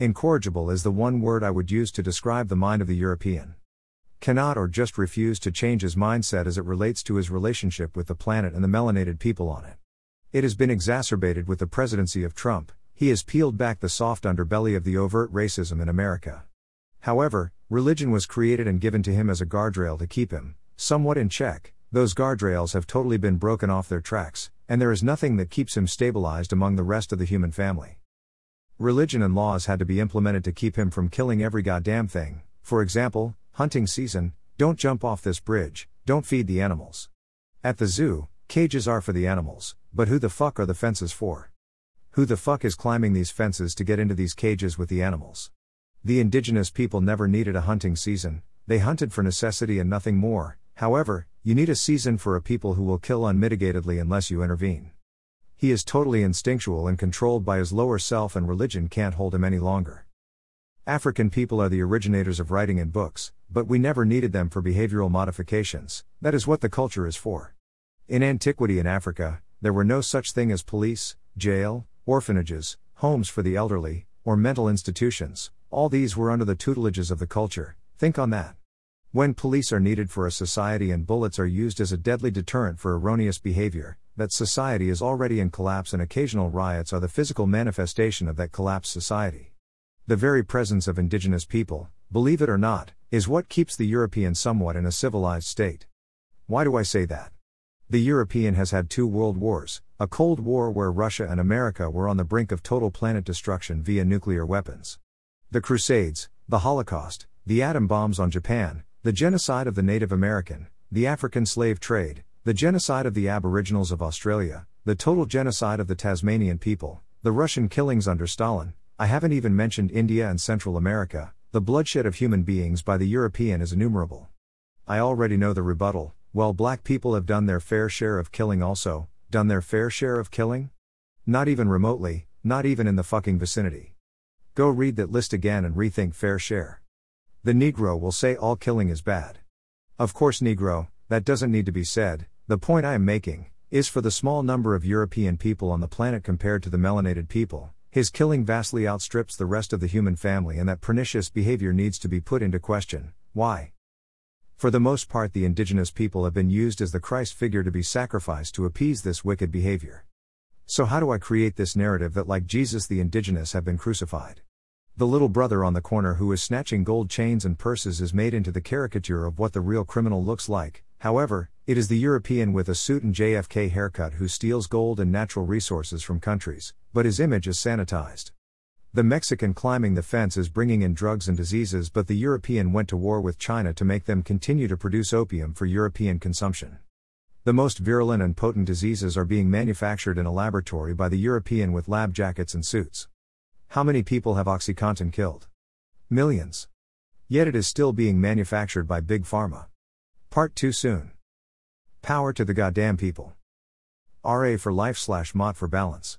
Incorrigible is the one word I would use to describe the mind of the European. Cannot or just refuse to change his mindset as it relates to his relationship with the planet and the melanated people on it. It has been exacerbated with the presidency of Trump, he has peeled back the soft underbelly of the overt racism in America. However, religion was created and given to him as a guardrail to keep him, somewhat in check. Those guardrails have totally been broken off their tracks, and there is nothing that keeps him stabilized among the rest of the human family. Religion and laws had to be implemented to keep him from killing every goddamn thing. For example, hunting season, don't jump off this bridge, don't feed the animals. At the zoo, cages are for the animals, but who the fuck are the fences for? Who the fuck is climbing these fences to get into these cages with the animals? The indigenous people never needed a hunting season, they hunted for necessity and nothing more, however, you need a season for a people who will kill unmitigatedly unless you intervene. He is totally instinctual and controlled by his lower self, and religion can't hold him any longer. African people are the originators of writing and books, but we never needed them for behavioral modifications, that is what the culture is for. In antiquity in Africa, there were no such thing as police, jail, orphanages, homes for the elderly, or mental institutions, all these were under the tutelages of the culture, think on that. When police are needed for a society and bullets are used as a deadly deterrent for erroneous behavior, that society is already in collapse and occasional riots are the physical manifestation of that collapsed society. The very presence of indigenous people, believe it or not, is what keeps the European somewhat in a civilized state. Why do I say that? The European has had two world wars, a Cold War where Russia and America were on the brink of total planet destruction via nuclear weapons. The Crusades, the Holocaust, the atom bombs on Japan, the genocide of the Native American, the African slave trade, the genocide of the Aboriginals of Australia, the total genocide of the Tasmanian people, the Russian killings under Stalin, I haven't even mentioned India and Central America, the bloodshed of human beings by the European is innumerable. I already know the rebuttal well, black people have done their fair share of killing also, done their fair share of killing? Not even remotely, not even in the fucking vicinity. Go read that list again and rethink fair share. The Negro will say all killing is bad. Of course, Negro, that doesn't need to be said, the point I am making is for the small number of European people on the planet compared to the melanated people, his killing vastly outstrips the rest of the human family, and that pernicious behavior needs to be put into question. Why? For the most part, the indigenous people have been used as the Christ figure to be sacrificed to appease this wicked behavior. So, how do I create this narrative that, like Jesus, the indigenous have been crucified? The little brother on the corner who is snatching gold chains and purses is made into the caricature of what the real criminal looks like. However, it is the European with a suit and JFK haircut who steals gold and natural resources from countries, but his image is sanitized. The Mexican climbing the fence is bringing in drugs and diseases, but the European went to war with China to make them continue to produce opium for European consumption. The most virulent and potent diseases are being manufactured in a laboratory by the European with lab jackets and suits. How many people have OxyContin killed? Millions. Yet it is still being manufactured by Big Pharma. Part 2 soon. Power to the goddamn people. RA for life slash MOT for balance.